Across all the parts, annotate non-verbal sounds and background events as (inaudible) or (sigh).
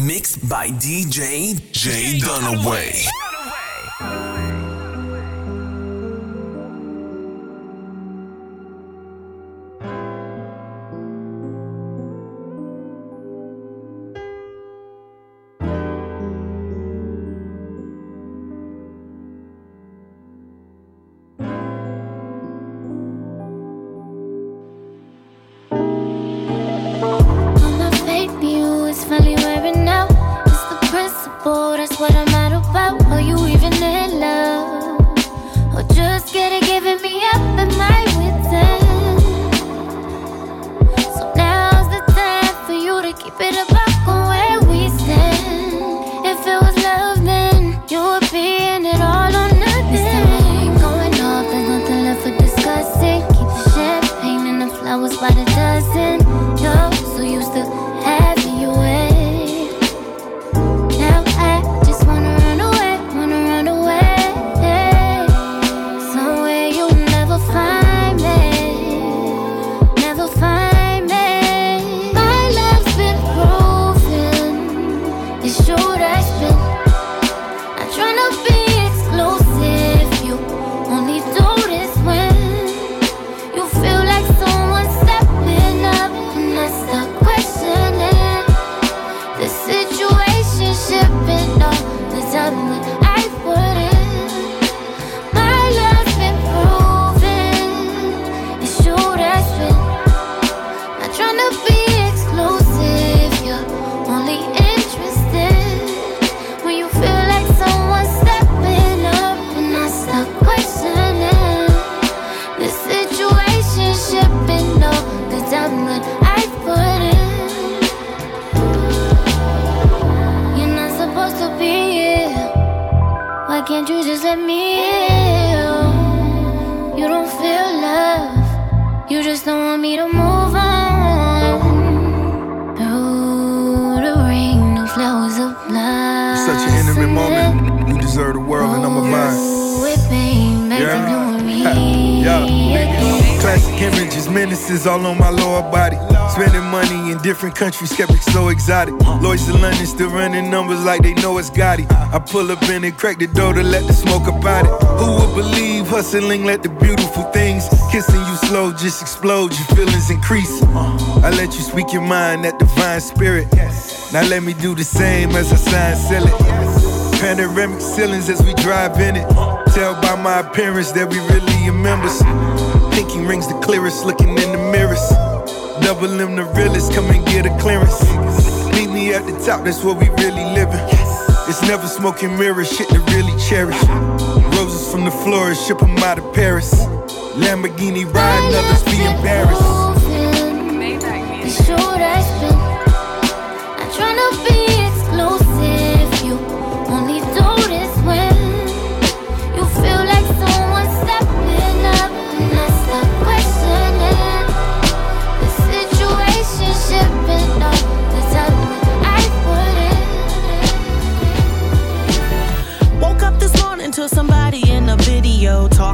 Mixed by DJ J Dunaway. All on my lower body. Spending money in different countries, kept skeptics so exotic. Lloyds to London still running numbers like they know it's Gotti. I pull up in and crack the door to let the smoke about it. Who would believe hustling let the beautiful things kissing you slow just explode, your feelings increase. I let you speak your mind, that divine spirit. Now let me do the same as I sign seal it. Panoramic ceilings as we drive in it. Tell by my appearance that we really are members. Pinky rings the clearest, looking in the mirrors. Double M the realest, come and get a clearance. Meet me at the top, that's where we really living. It's never smoking mirrors, shit to really cherish. Roses from the florist, ship them out of Paris. Lamborghini riding, others be embarrassed.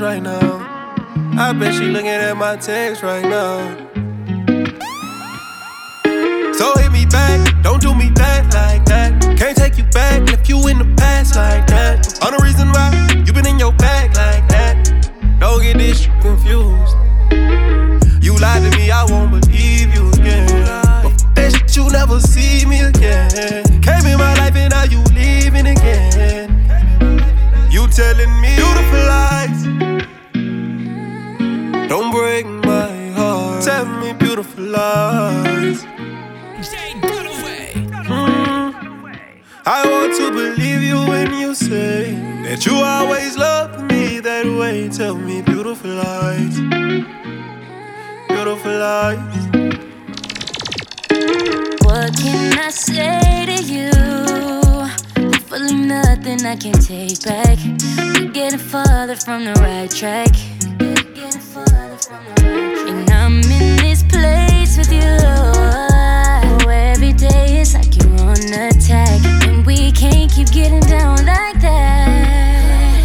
right now. Nothing I can take back. We're getting farther from the right track. And I'm in this place with you. Oh, every day it's like you're on attack. And we can't keep getting down like that.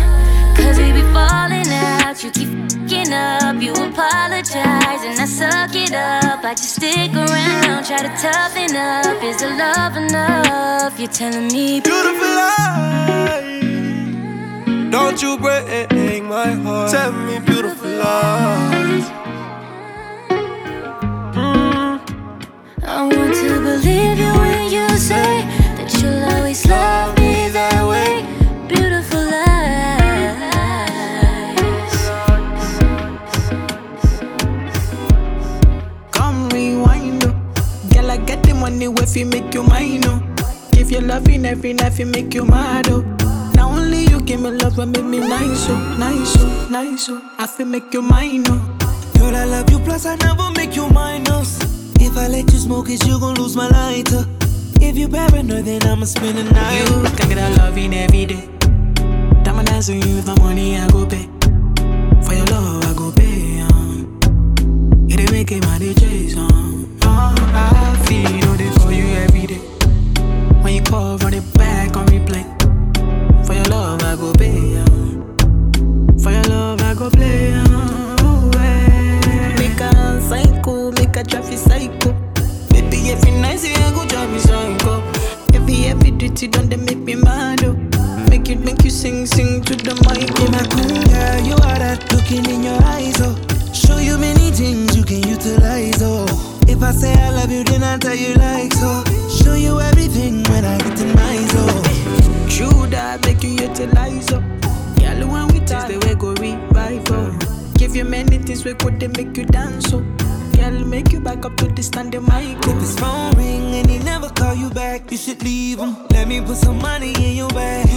Cause we be falling out. You keep fucking up. You apologize. And I suck it up. I just stick around. Try to toughen up. Is the love enough? You're telling me Beautiful lies. Don't you break my heart. Tell me beautiful lies. Mm. I want to believe you when you say that you'll always love me money if you make you mine, oh. Give you loving every night, you make you mad, oh. Now only you give me love and make me nice, oh, nice, oh, nice, oh. I feel make you mine, oh. Girl, I love you, plus I never make you minus. If I let you smoke it, you gon' lose my lighter. If you paranoid, then I'ma spend the night. You get a loving every day. Diamond dance on you, the money I go pay. For your love, I go pay. Um. It ain't make it my DJs, um. Oh, I feel You run it back on replay. For your love, I go pay. Um. For your love, I go play. Oh, eh. Make a psycho, make a traffic psycho. Baby, every night say I go drive me psycho. Every every duty done they make me mad. Oh. Make it make you sing, sing to the mic. In my queen girl, you are that looking in your eyes, oh. Show you many things you can utilize, oh. If I say I love you, then I tell you like so. Show you everything when I get in my zone. True that make you utilize up. Girl, when we taste the way go revive up. Give you many things we could they make you dance up. Girl, make you back up to the stand the mic. If his phone ring and he never call you back, you should leave him. Let me put some money in your bag.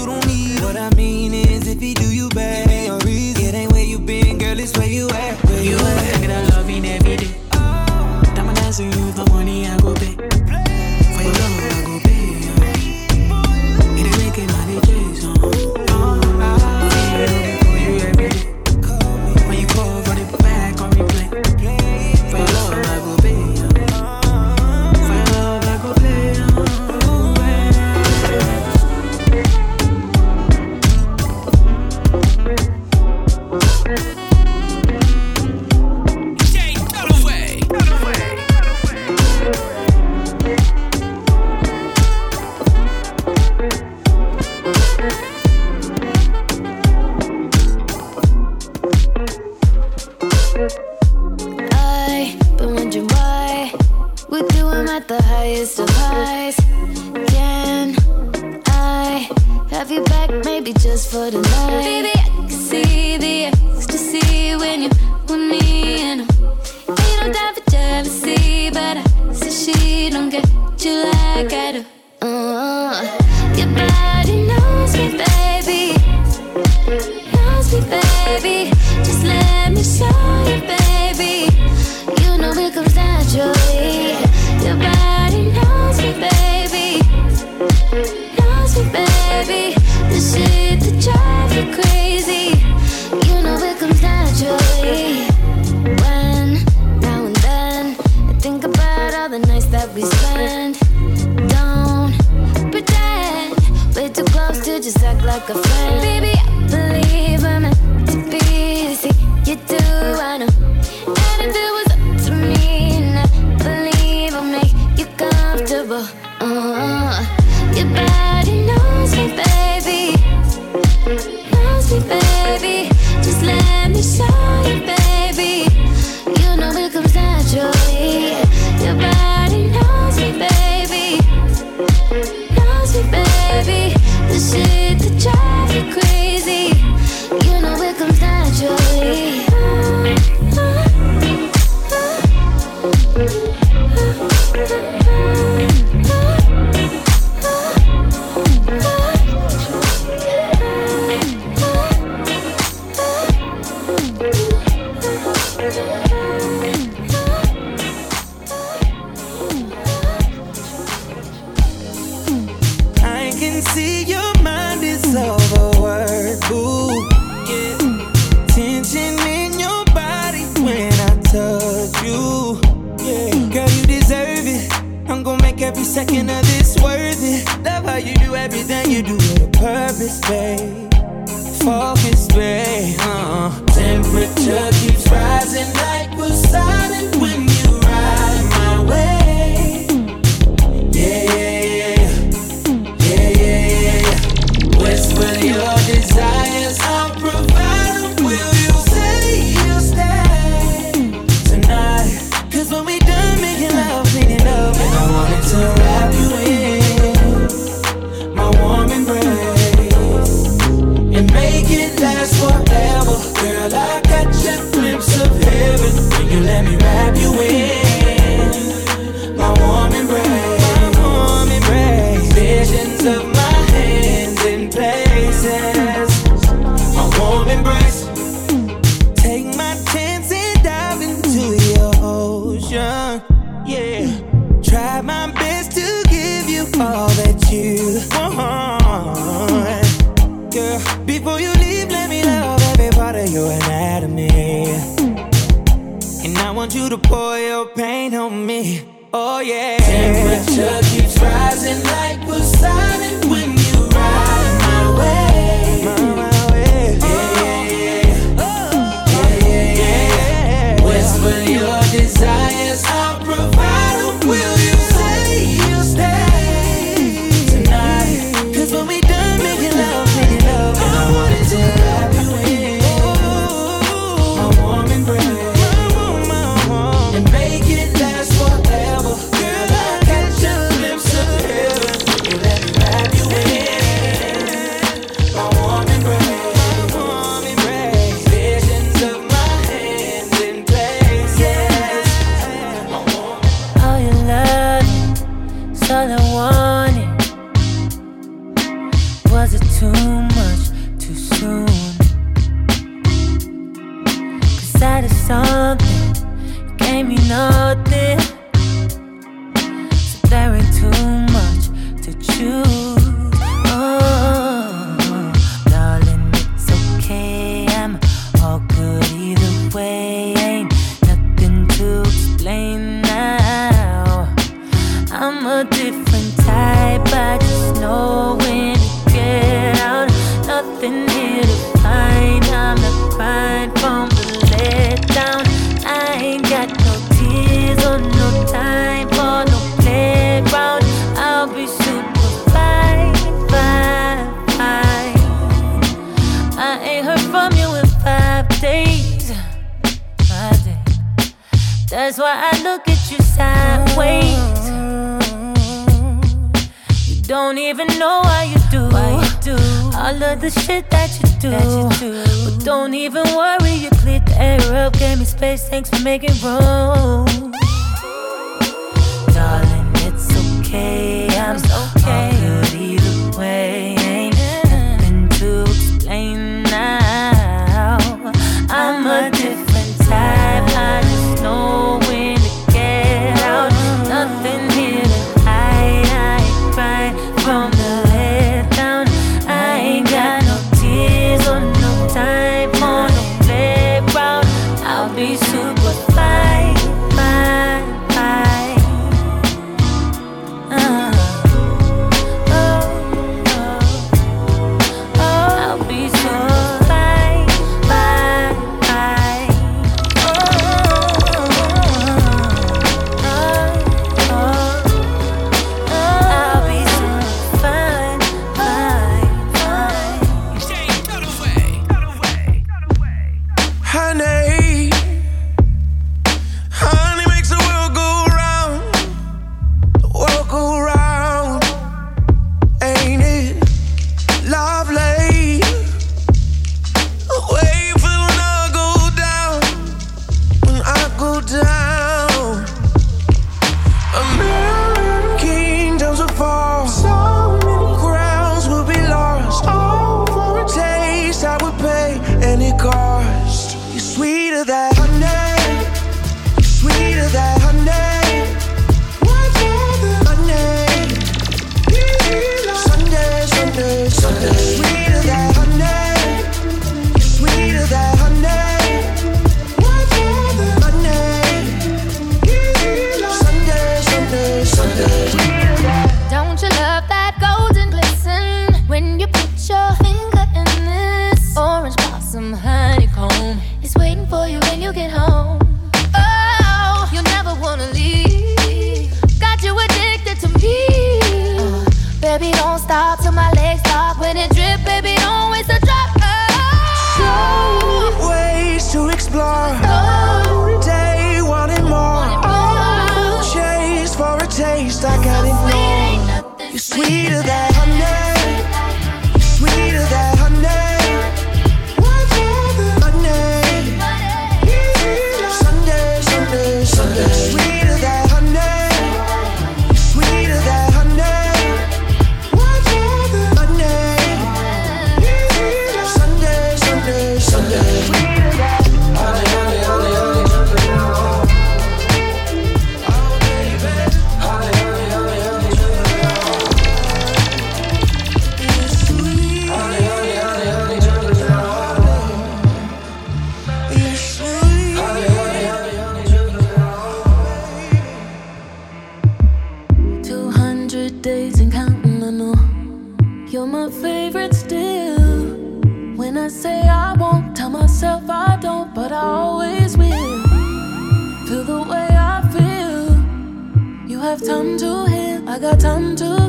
Got time to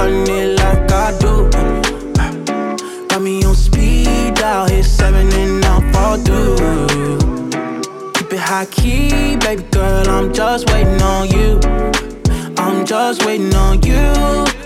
cutting it like I do. Got me on speed dial, hit seven and I'll fall through. Keep it high key, baby girl, I'm just waiting on you. I'm just waiting on you.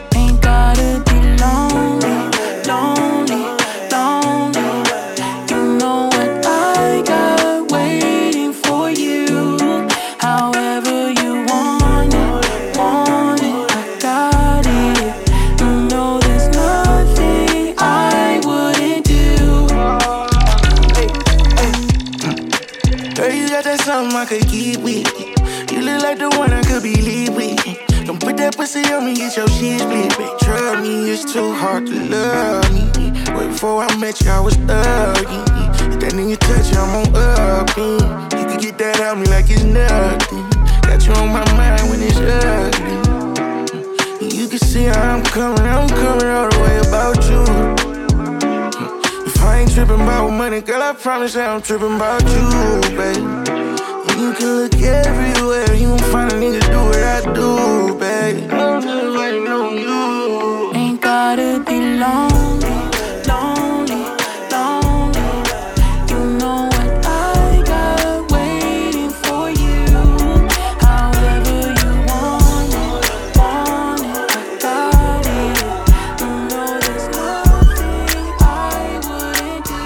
Pussy on me, get your shit split. Babe, trust me, it's too hard to love me. Way before I met you, I was ugly. That nigga touch I'm on up. You can get that out me like it's nothing. Got you on my mind when it's ugly. You can see I'm coming, I'm coming all the way about you. If I ain't tripping about money, girl, I promise that I'm tripping about you, babe. You can look everywhere, you won't find a nigga do what I do, babe. I'm just waiting on you. Ain't gotta be lonely, lonely, lonely. You know what I got waiting for you. However you want it, want it, I got it. You know there's nothing I wouldn't do.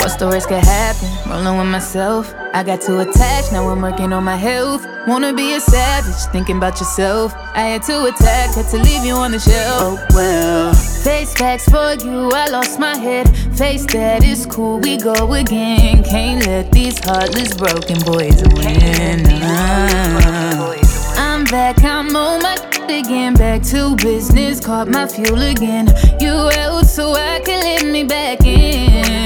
What's the worst could happen? Following myself, I got too attached, now I'm working on my health. Wanna be a savage, thinking about yourself. I had to attack, had to leave you on the shelf. Oh well. Face facts for you, I lost my head. Face that, it's cool, we go again. Can't let these heartless broken boys win. I'm back, I'm on my again. Back to business, caught my fuel again. You out so I can let me back in.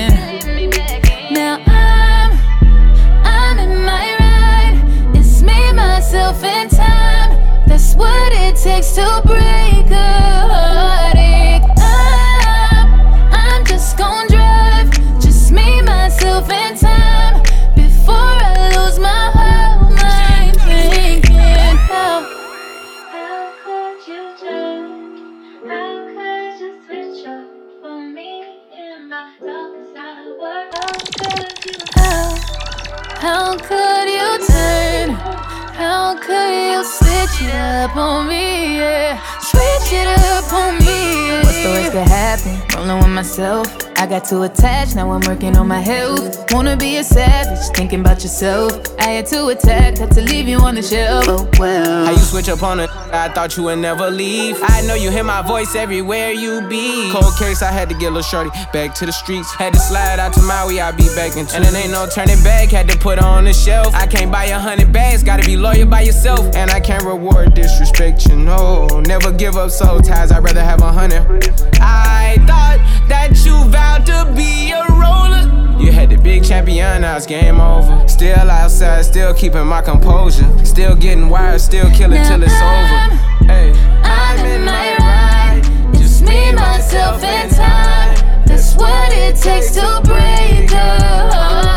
And time. That's what it takes to break a got too attached, now I'm working on my health. Wanna be a savage, thinking about yourself. I had to attack, had to leave you on the shelf. Oh well. How you switch up on it? (laughs) I thought you would never leave. I know you hear my voice everywhere you be. Cold case, I had to get a little shorty back to the streets. Had to slide out to Maui, I be back in two. And it ain't no turning back, had to put her on the shelf. I can't buy a hundred bags, gotta be loyal by yourself. And I can't reward disrespect, you know. Never give up soul ties, I'd rather have a hundred. I thought that you vowed to be a roller. You had the big champion, now it's game over. Still outside, still keeping my composure. Still getting wired, still killing till it's over. Hey, I'm in my ride. Just me, myself, and time. That's what it takes to break a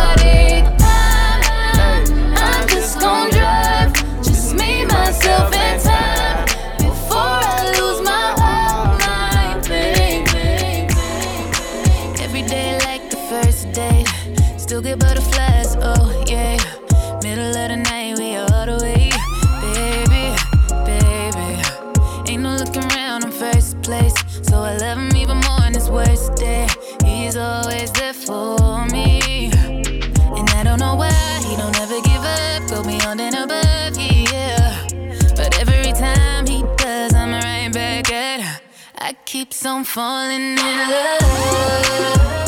I keep on falling in love.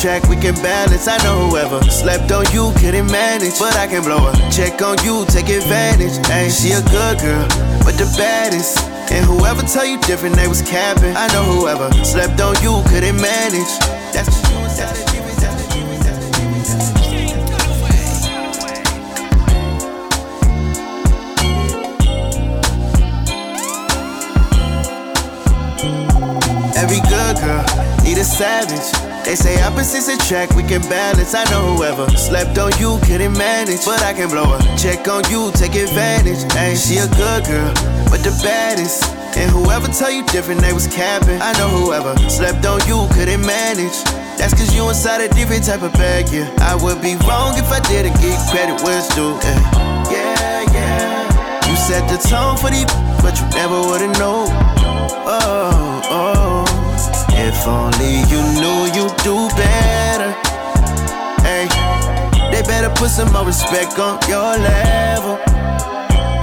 Attract, we can balance. I know whoever slept on you couldn't manage, but I can blow her. Check on you, take advantage. Ain't she a good girl, but the baddest. And whoever tell you different, they was capping. I know whoever slept on you couldn't manage. That's what you the demons. Every good girl need a savage. They say opposites attract, we can balance. I know whoever slept on you couldn't manage, but I can blow her. Check on you, take advantage. Ain't she a good girl, but the baddest. And whoever tell you different, they was capping. I know whoever slept on you couldn't manage. That's cause you inside a different type of bag, yeah. I would be wrong if I didn't give credit where it's due, yeah. Yeah, yeah. You set the tone for the, but you never would've known. Oh, oh. If only you knew you'd do better. Hey, they better put some more respect on your level.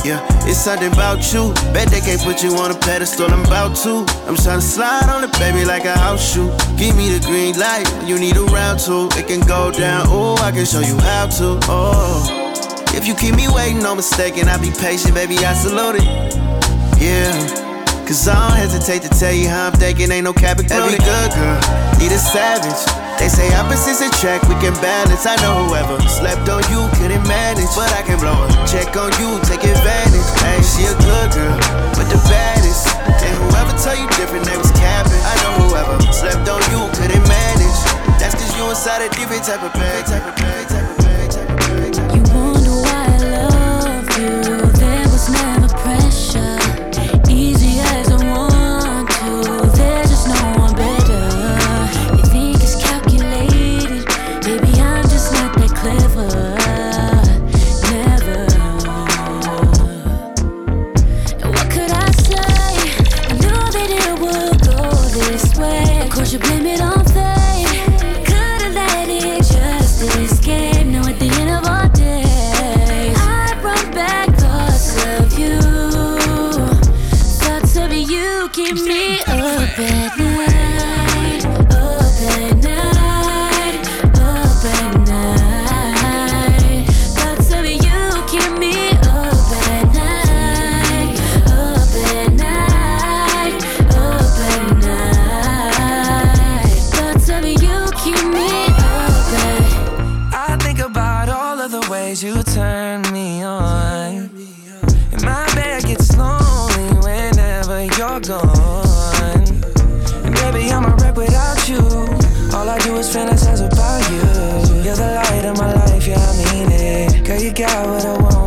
Yeah, it's something about you. Bet they can't put you on a pedestal. I'm about to. I'm trying to slide on it, baby, like a house shoe. Give me the green light. You need a round two. It can go down. Oh, I can show you how to. Oh, if you keep me waiting, no mistaken. I'll be patient, baby. I salute it. Yeah. Cause I don't hesitate to tell you how I'm thinking, ain't no cap Every good girl need a savage. They say opposites attract, we can balance. I know whoever slept on you couldn't manage, but I can blow a check on you, take advantage. Hey, she a good girl, but the baddest. And whoever tell you different, they was capping. I know whoever slept on you couldn't manage. That's cause you inside a different type of bag, type of bag, type of bag, ways you turn me on. And my bed gets lonely whenever you're gone. And baby, I'm a wreck without you. All I do is fantasize about you. You're the light of my life, yeah, I mean it. Girl, you got what I want,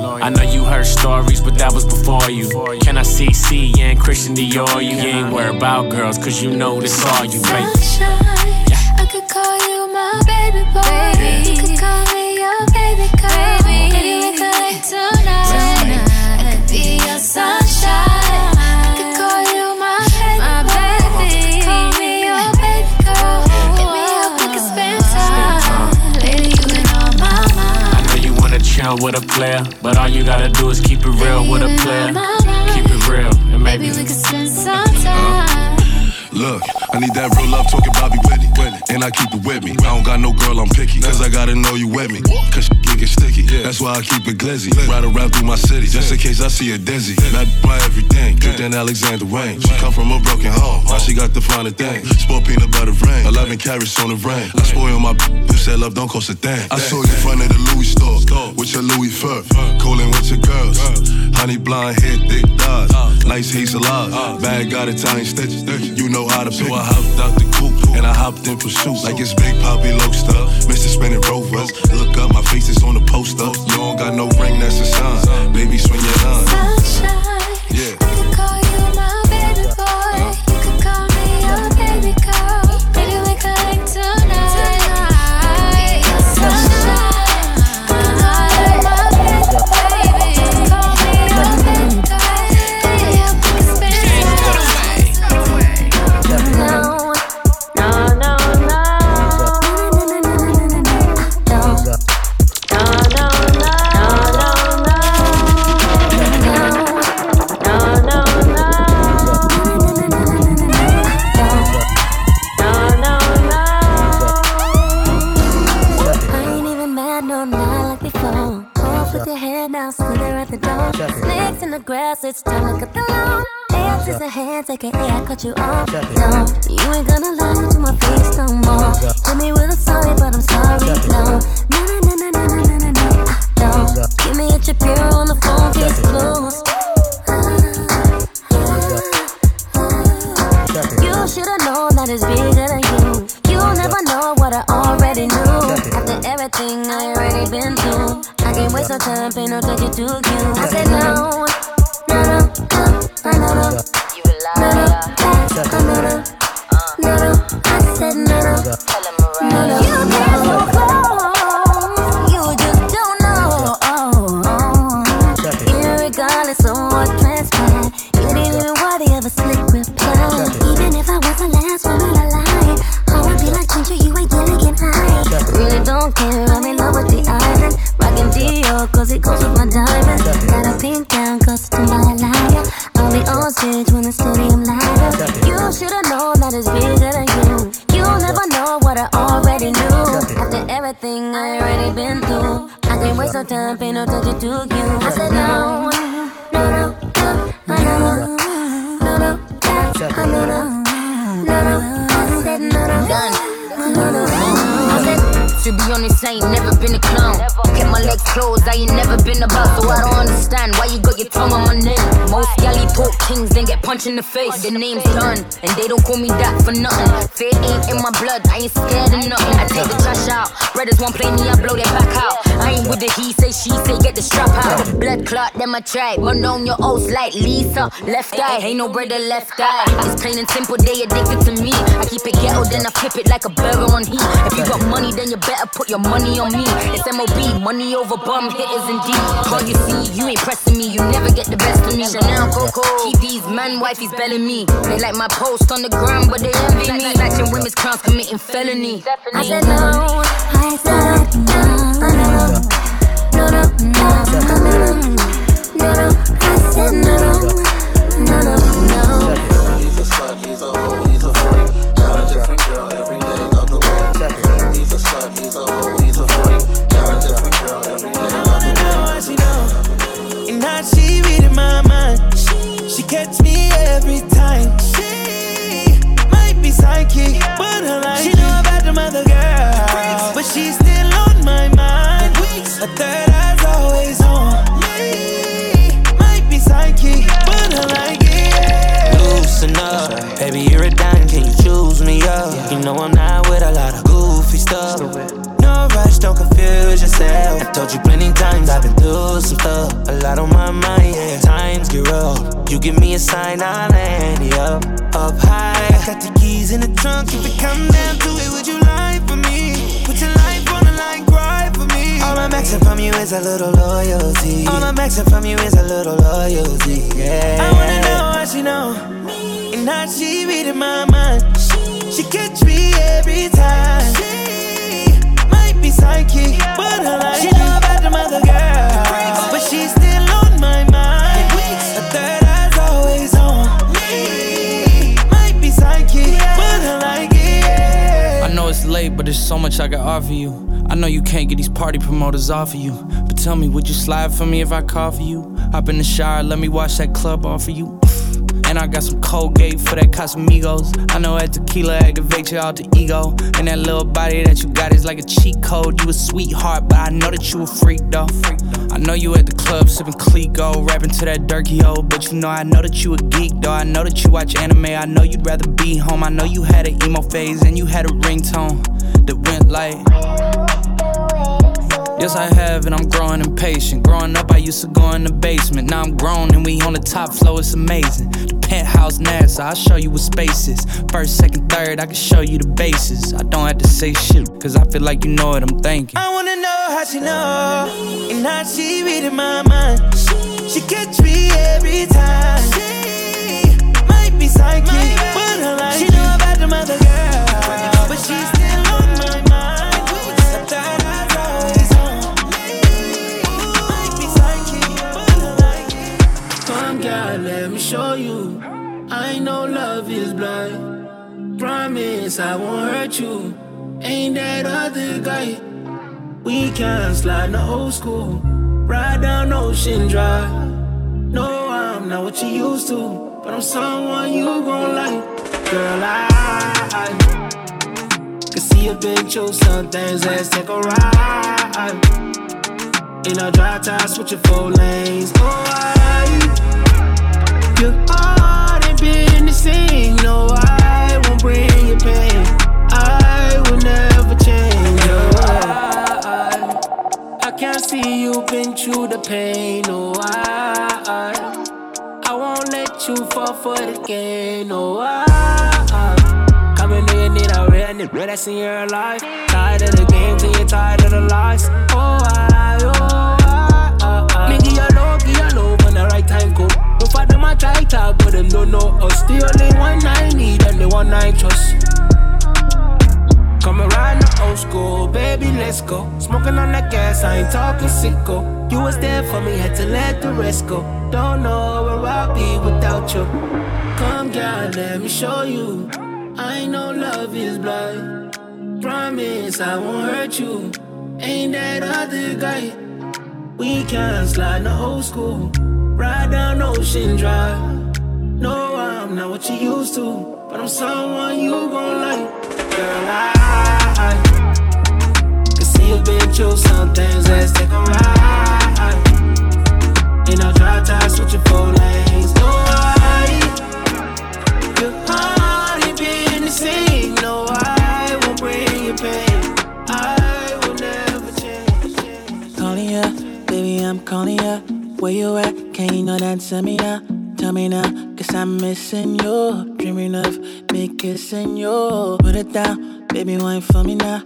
I know you heard stories, but that was before you. Can I see C and Christian Dior? You ain't worried about girls, cause you know this all you, baby. Sunshine. I could call you my baby boy. You with a player, but all you gotta do is keep it real with a player. I need that real love talking Bobby Whitney. And I keep it with me. I don't got no girl, I'm picky. Cause I gotta know you with me. Cause shit get sticky. That's why I keep it glizzy. Ride around through my city. Just in case I see a dizzy. Not buy everything. Drink than Alexander Wang. She come from a broken home, now she got the finer thing. Sport peanut butter rain, 11 carats on the rain. I spoil my you said love don't cost a thing. I saw you in front of the Louis store with your Louis fur, cooling with your girls. Honey blonde hair, thick thighs, nice hazel eyes. Bag got Italian stitches, you know how to pick. I hopped out the coupe and I hopped in pursuit like it's Big Poppy Lobster, Mr. Spinning Rovers. Look up, my face is on the poster. You don't got no ring, that's a sign. Baby, swing your line. Sunshine. Yeah. It's time to cut the lawn. Hands is a hand, take it, I cut you off. No, you ain't gonna lie to my face no more. Hit me with a sorry, but I'm sorry, no. No, no, no, no, no, no, no, no, no. Give me a chip here on the phone, case closed. You should've known that it's bigger than you. You'll never know what I already knew. After everything I already been through, I can't waste no time, pay no attention to punched in the face. The name's done, and they don't call me that for nothing. Fear ain't in my blood, I ain't scared of nothing. I take the trash out. Brothers won't play me, I blow their back out. I ain't with the he say, she say, get the strap out. Blood clot, then my tribe. Run on your oats like Lisa. Left eye, ain't no brother left eye. It's plain and simple, they addicted to me. I keep it ghetto, then I flip it like a burger on heat. If you got money, then you better put your money on me. It's MOB, money over bum hitters indeed. All you see, you ain't pressing me, you never get the best of me. Chanel Coco, keep these man wifeys belling me. They like my post on the ground, but they envy me. Snatching women's crowns, committing felony. I said no, I said no, she gets me every time. She might be psychic, but her know I'm not with a lot of goofy stuff. No rush, don't confuse yourself. I told you plenty times I've been through some stuff. A lot on my mind, yeah. Times get rough. You give me a sign, I'll land you up, up high. I Got the keys in the trunk. If it come down to it, would you lie for me? Put your life on the line, cry for me. All I'm asking from you is a little loyalty. All I'm asking from you is a little loyalty, yeah. I wanna know how she know. And how she reading my mind. She catch me every time. She might be psychic, but I like She know about the mother girl, but she's still on my mind. A third eye's always on me. Might be psychic, but I like it. I know it's late, but there's so much I can offer you. I know you can't get these party promoters off of you. But tell me, would you slide for me if I call for you? Hop in the shower, let me watch that club off of you. And I got some Colgate for that Casamigos. I know that tequila activate your alter ego. And that little body that you got is like a cheat code. You a sweetheart, but I know that you a freak though. I know you at the club sipping Clicquot, rapping to that Durkee O. But you know I know that you a geek though. I know that you watch anime. I know you'd rather be home. I know you had an emo phase and you had a ringtone that went like. Yes, I have, and I'm growing impatient. Growing up, I used to go in the basement. Now I'm grown, and we on the top floor, it's amazing. The penthouse NASA, I'll show you what space is. First, second, third, I can show you the bases. I don't have to say shit, cause I feel like you know what I'm thinking. I wanna know how she know, and how she reading my mind. She catch me every time. She might be psychic, but I like She know about the mother girl, but she's still on my mind. A third eye's always Promise I won't hurt you. Ain't that other guy? We can slide the old school. Ride down Ocean Drive. No, I'm not what you used to, but I'm someone you gon' like. Girl, I, can see you've been through some things. Let's take a ride. In a dry tie, switching four lanes. Oh, I. Your heart the pain. Oh, no, I, I won't let you fall for the game. No, oh, I, coming in, you need a real nigga that's in your life. Tired of the games and you're tired of the lies. Oh, I, oh, I, I, I. Give you give you love when the right time come. For them I try talk, but them don't know us. The only one I need and the one I trust. Come around the old school, baby, let's go. Smoking on that gas, I ain't talking sicko. You was there for me, had to let the rest go. Don't know where I'll be without you. Come, girl, let me show you. I know love is blind. Promise I won't hurt you. Ain't that other guy? We can slide the old school. Ride down Ocean Drive. No, I'm not what you used to, but I'm someone you gon' like. Girl, I, I can see you been through some things. Let's take a ride. In a dry tie, switching four lanes. No, I, your heart ain't been the same. No, I won't bring you pain. I will never change. Calling ya, baby, I'm calling ya. Where you at? Can you that? Tell me now, tell me now. Cause I'm missing you. Dreaming of me kissing you. Put it down, baby, wine for me now.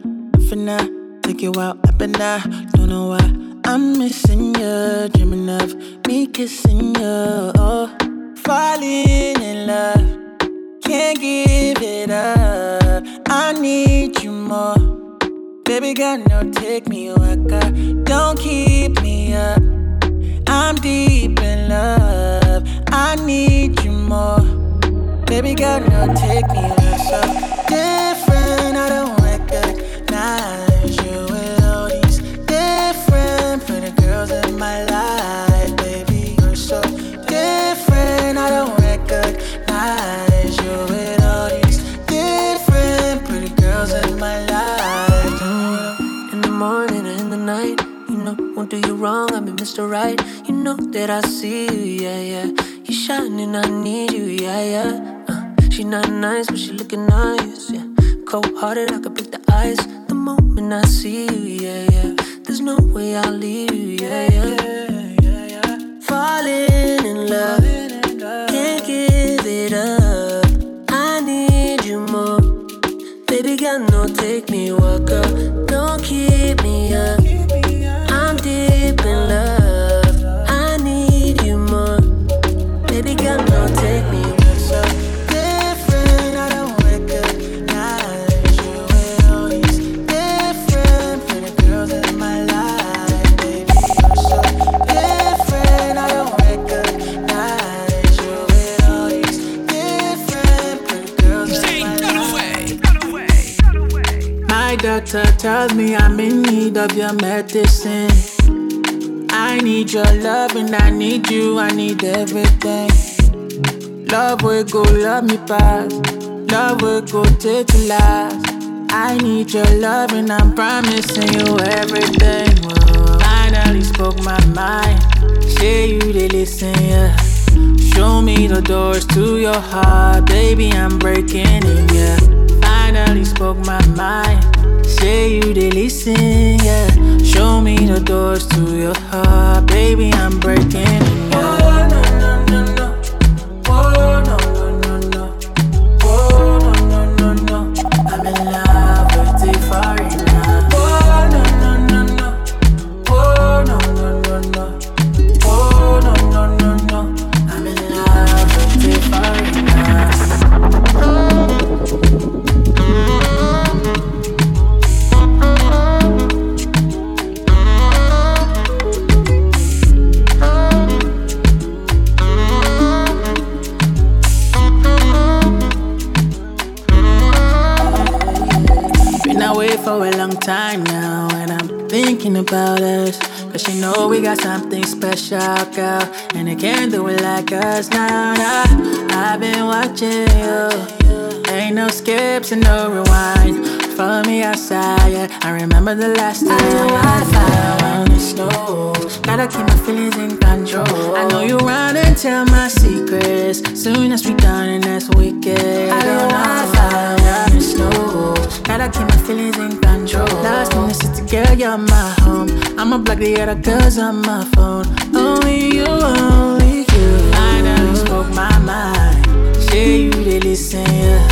For now, take you out up and down. Don't know why I'm missing you. Dreaming of me kissing you. Oh, falling in love. Can't give it up. I need you more. Baby girl, no, take me waka. Don't keep me up. I'm deep in love. I need you more. Baby girl, no, take me less so different. I don't recognize you with all these different pretty girls in my life. Baby, you're so different. I don't recognize you with all these different pretty girls in my life. In the morning and in the night, you know, won't do you wrong, I've been Mr. Right. You know that I see you, yeah, yeah. You shining, I need you, yeah, yeah. Uh, she not nice, but she looking nice, yeah. Cold hearted, I could break the ice. The moment I see you, yeah, yeah. There's no way I'll leave you, yeah, yeah. Falling in love, doctor tells me I'm in need of your medicine. I need your love and I need you, I need everything. Love will go, love me past. Love will go take to last. I need your love and I'm promising you everything. Whoa. Finally spoke my mind. Say you they listen, yeah. Show me the doors to your heart, baby. I'm breaking in, yeah. Finally spoke my mind. Say you they listen, yeah. Show me the doors to your heart, baby. I'm breaking in, yeah. Time now, and I'm thinking about us. Cause you know we got something special, girl. And they can't do it like us now. nah. I've been watching you. Ain't no skips and no rewind. Follow me outside, yeah. I remember the last time I found the snow. Gotta keep my feelings in control. I know you run and tell my secrets. Soon as we done, and that's wicked. I don't know oh. snow. Gotta keep my feelings in control. Last time we sit together, you're my home. I'ma block the other girls on my phone. Only you, only you. Finally spoke my mind. Say you they listen, yeah.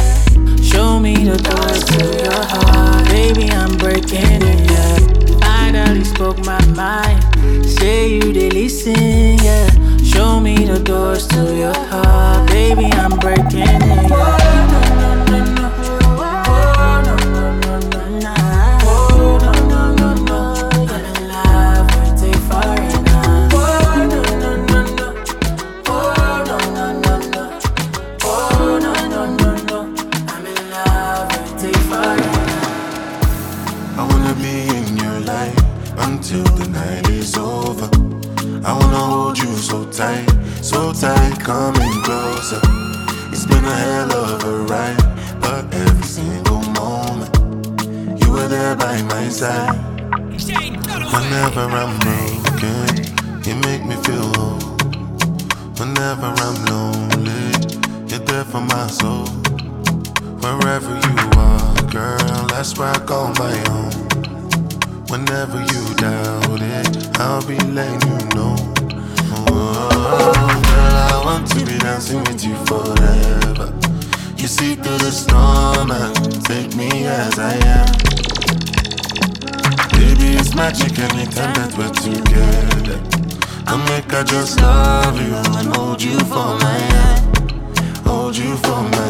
Show me the doors to your heart, baby. I'm breaking it, yeah. Finally spoke my mind. Say you they listen, yeah. Show me the doors to your heart, baby. I'm breaking it, yeah. Tight, so tight, coming closer. It's been a hell of a ride, but every single moment you were there by my side. Whenever I'm broken, you make me feel whole. Whenever I'm lonely, you're there for my soul. Wherever you are, girl, that's where I call my own. Whenever you doubt it, I'll be letting you know. Girl, I want to be dancing with you forever. You see through the storm take me as I am. Baby, it's magic anytime that we're together. I make I just love you and hold you for my hand. Hold you for my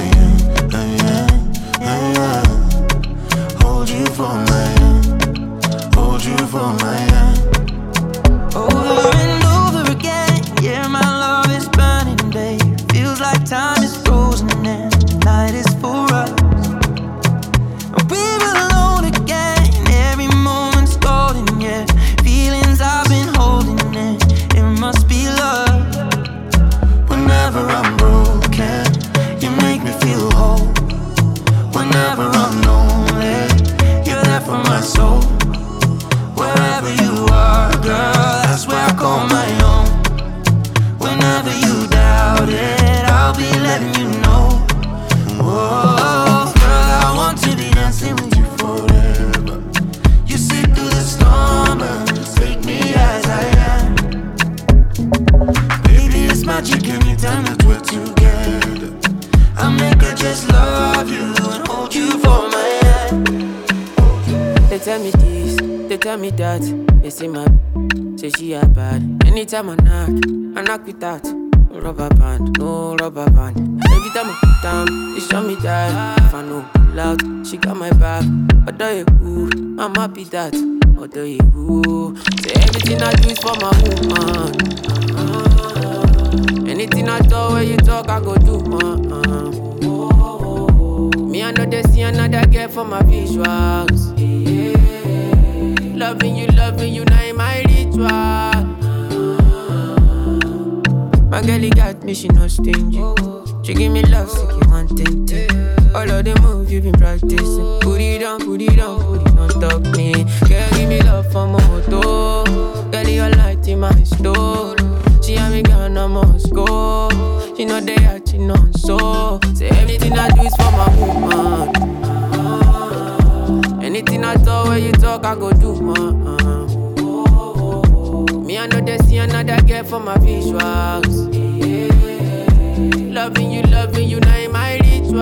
You, loving you, now in my ritual.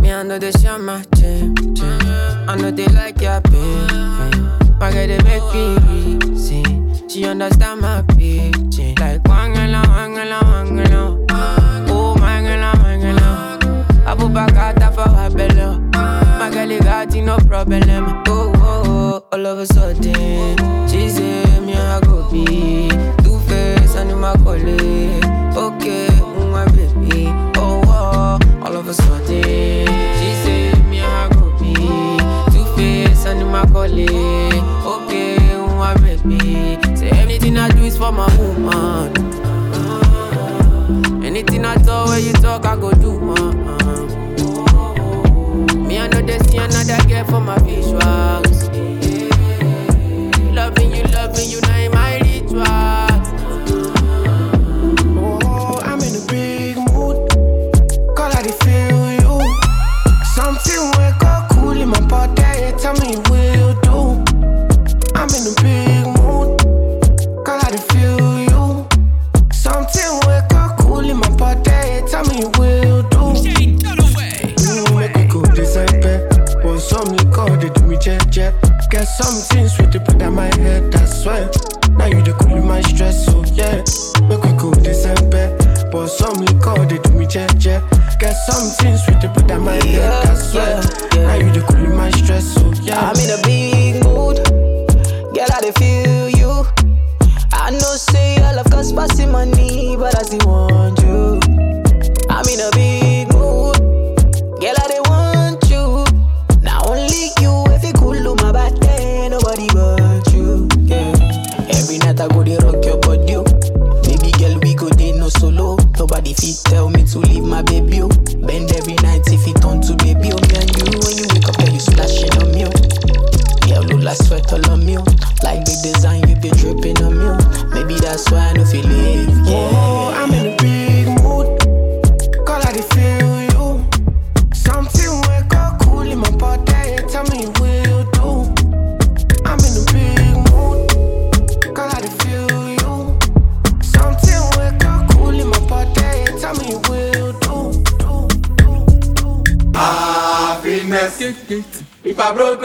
Me, I know they share my gym. I know they like your pain. Girl, they make me reason. She understand my pitching. Eh. Like, wangala, wangala, wangala. Oh. I put back out for her belly. My girl, got no problem. Oh, oh, oh, all of a sudden, she say me I go be two face and my colleague. For. Anything I talk, when you talk, I go do, man. Me, I know they see another girl for my visuals.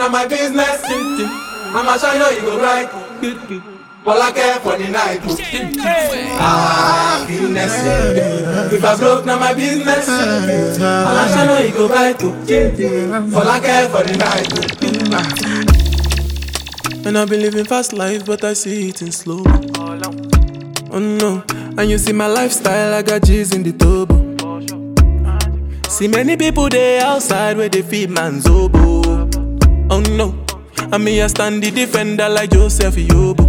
I my business. I'ma on you go right. All I care for the night. Ah, Happiness. If I broke, now my business. I'ma on you go right. All I care for the night. And I've been living fast life, but I see it in slow. Oh no, and you see my lifestyle, I got G's in the turbo. See many people there outside where they feed man's oboe. Oh no, and me I stand the defender like Joseph Yobo.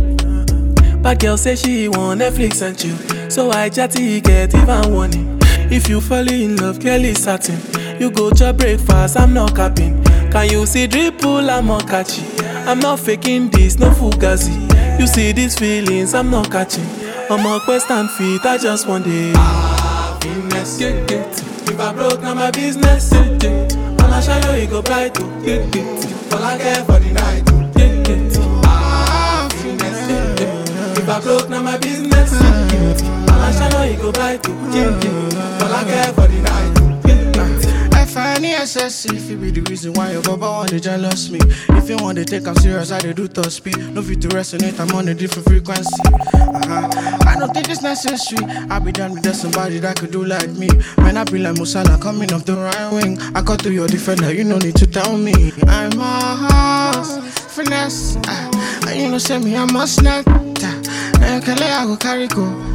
But girl say she want Netflix and chill, so I chatty get even warning. If you fall in love, is certain. You go to breakfast, I'm not capping. Can you see dripple? I'm not catchy. I'm not faking this, no fugazi. You see these feelings, I'm not catching. I'm a quest and feet, I just want it. Happiness. If I broke, now my business. I'ma shine on you go bright. All I care for the night. Happiness. If I broke, now my business. I'ma shine you go bright. All I care for the night. F-I-N-E-S-S if it be the reason why your baba want to jealous me. If you want to take I'm serious, I dey do top speed. No fit to resonate, I'm on a different frequency. Uh-huh. I don't think it's necessary. I be done with somebody that could do like me. Man, I be like Musala coming off the right wing. I cut through your defender, you no need to tell me. I'm a house finesse. Uh, you know, say me, I'm a snack. Uh, and can I go carry go.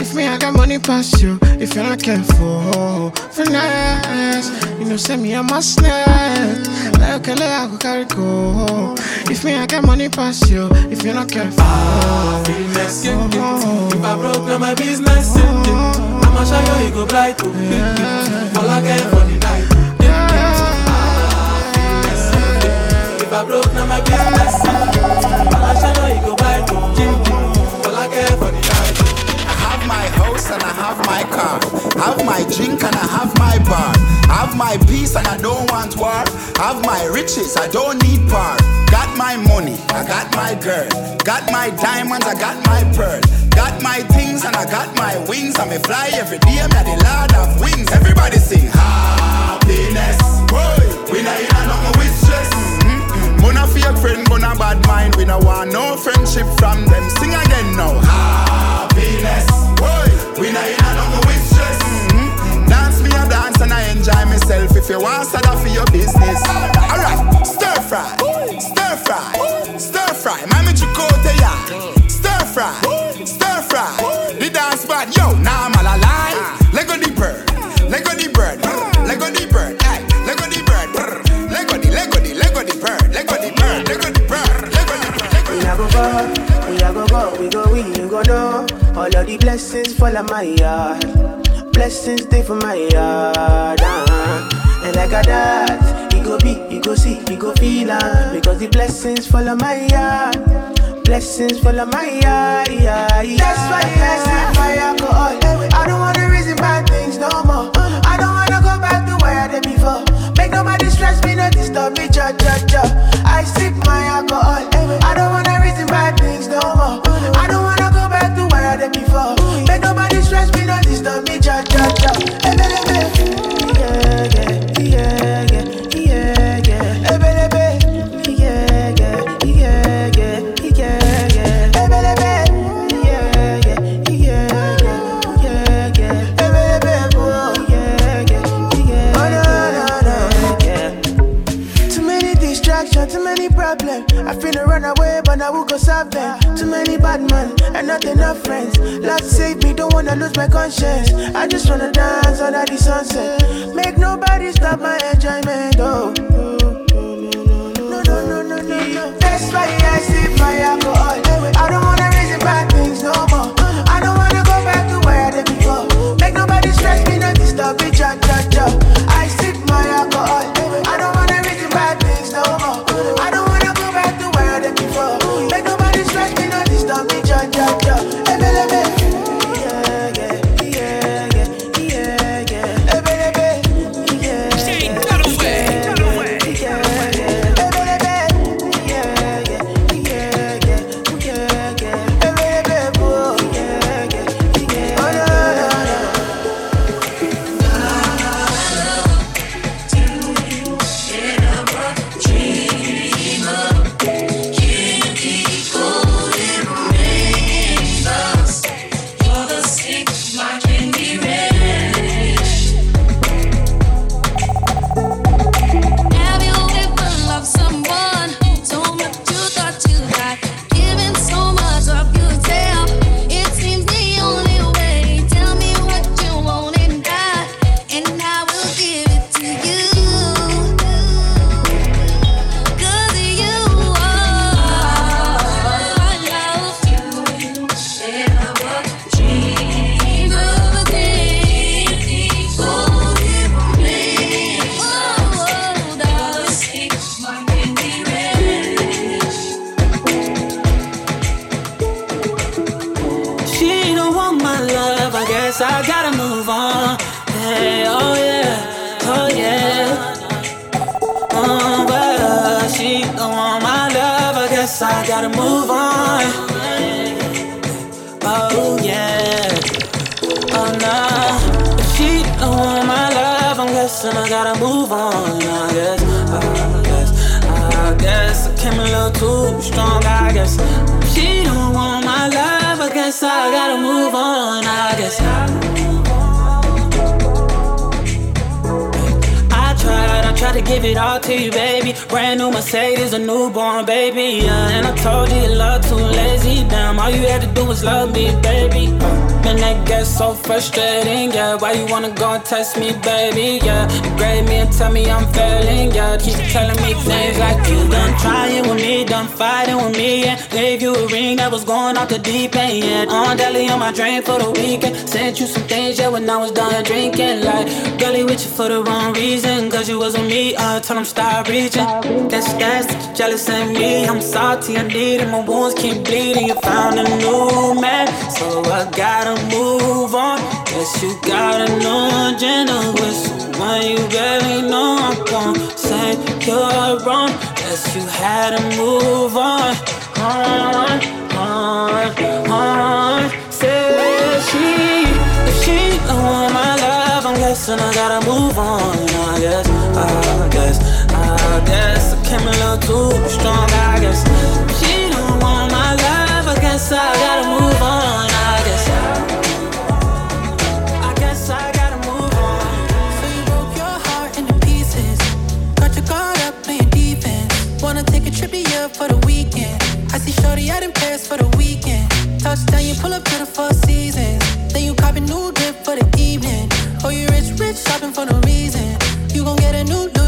If me, I got money past you. If you're not careful, finesse. You know, say me, a snack. Like a I go carry go. If me, I got money past you. If you're not careful, ah, Happiness. If I broke, now my business. I'ma show you, you go blind to All I care for the night. Ah, if I broke, now my business. Have my car. Have my drink and I have my bar. Have my peace and I don't want war. Have my riches, I don't need par. Got my money, I got my girl. Got my diamonds, I got my pearl. Got my things and I got my wings. I may fly every day, I'm at the lord of wings. Everybody sing happiness. Boy, we not in a nothing with stress. Gonna fake friend, gonna bad mind. We no want no friendship from them. Sing again now. Happiness. Boy, we not in a nothing with stress. Mm-mm. Dance me a dance and I enjoy myself. If you want, start off for your business. Alright, stir fry, stir fry, stir fry. Mami chicote ya. Stir fry, stir fry. The dance bad, yo, nah, I'm a lie. Lego the bird, Lego the bird, Lego the bird, hey, Lego the bird, Lego the, Lego the, Lego the bird, Lego the bird, Lego the bird, Lego the, We a go go, we a go go, we go we you go know. All of the blessings fall on my yard. Blessings stay for my yard. Uh-huh. And like a that, he go be, go see, he go feel uh, Because the blessings fall on my yard. Blessings fall on my yard. Yeah, yeah. That's why I sip my alcohol. I don't wanna reason bad things no more. I don't wanna go back to where I did before. Make nobody stress me, no disturb me, cha cha cha. I sip my alcohol. I don't I will go solve them. Too many bad men and not enough friends. Lord save me, don't wanna lose my conscience. I just wanna dance under the sunset. Make nobody stop my enjoyment. Oh. No, no, no, no, no. That's why I sip my alcohol. Tried to give it all to you, baby. Brand new Mercedes, a newborn baby. Yeah, and I told you your love too lazy. Damn, all you had to do was love me, baby. Uh, and that gets so frustrating, yeah. Why you wanna go and test me, baby? Yeah, you grade me and tell me I'm failing, yeah. Keep telling me things like you done trying with me, done fighting with me, yeah. Gave you a ring that was going off the deep end. Yeah, on deli on my drink for the weekend. Sent you some things, yeah, when I was done drinking. Like, girlie with you for the wrong reason. Cause you wasn't me, I told him stop reaching. That's gas, jealous of me. I'm salty, I need it. My wounds keep bleeding. You found a new man, so I gotta move on. Guess you got a new agenda with someone you barely know. I'm gon' say you're wrong. Guess you had to move on heart. Says she, she don't want my love, I'm guessing I gotta move on. I guess, I guess, I guess I came a little too strong. Shorty, I didn't pass for the weekend. Touchdown, you pull up to the four seasons. Then you cop a new drip for the evening. Oh, you rich, rich, shopping for no reason. You gon' get a new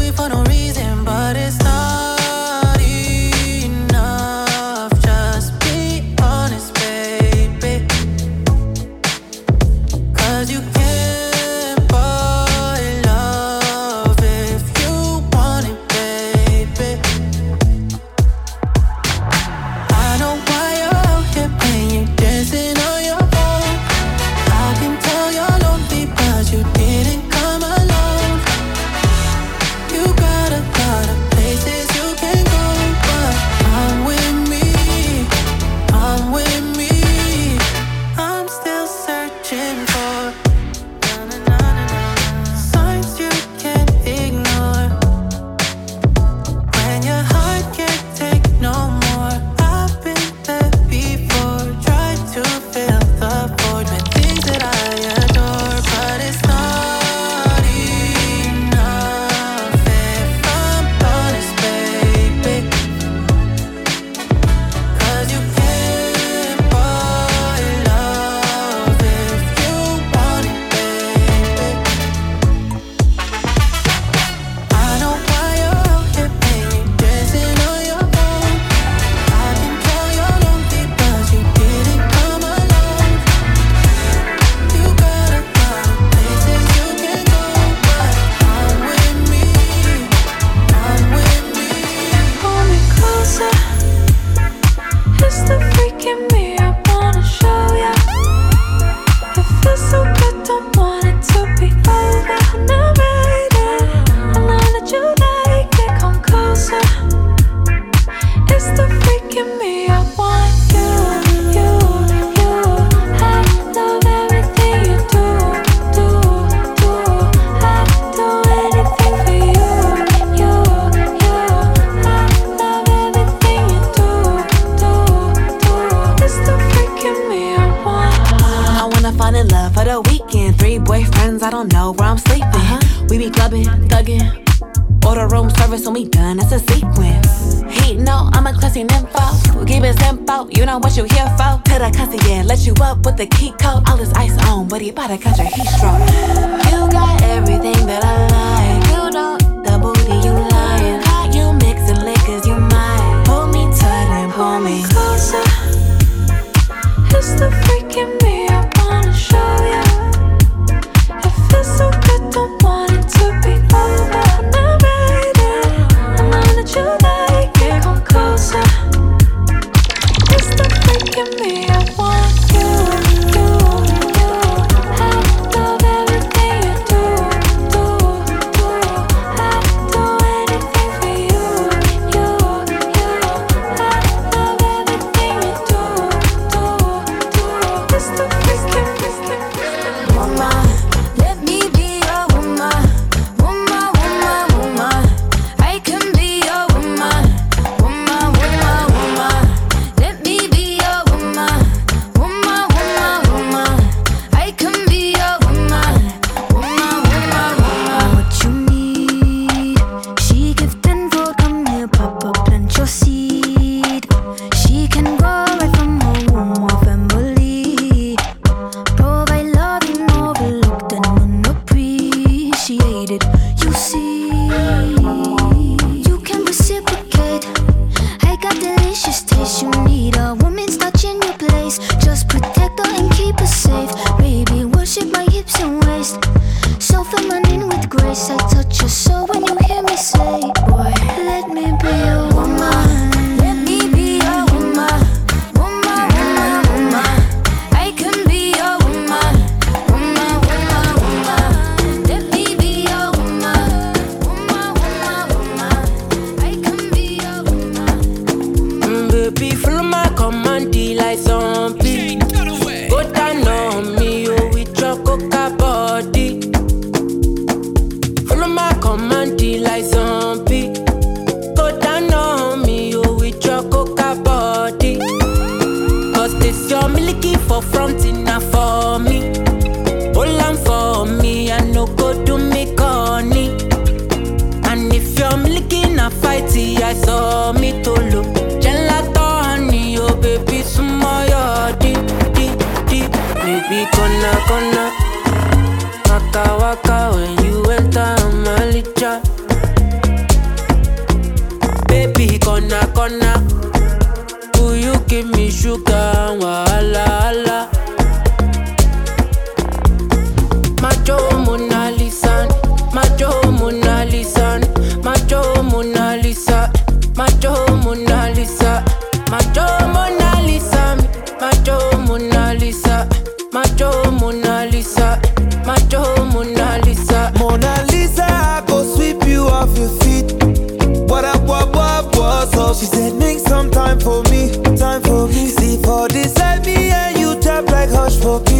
book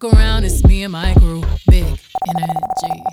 Look around, it's me and my crew. Big energy.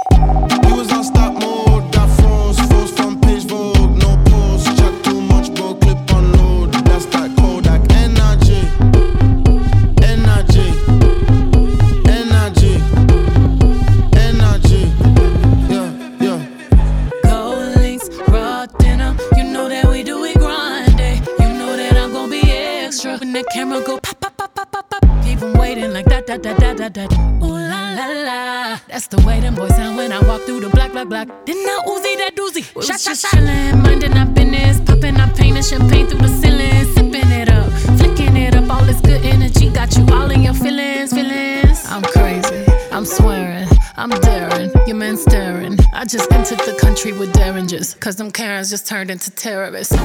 just turned into terrorists.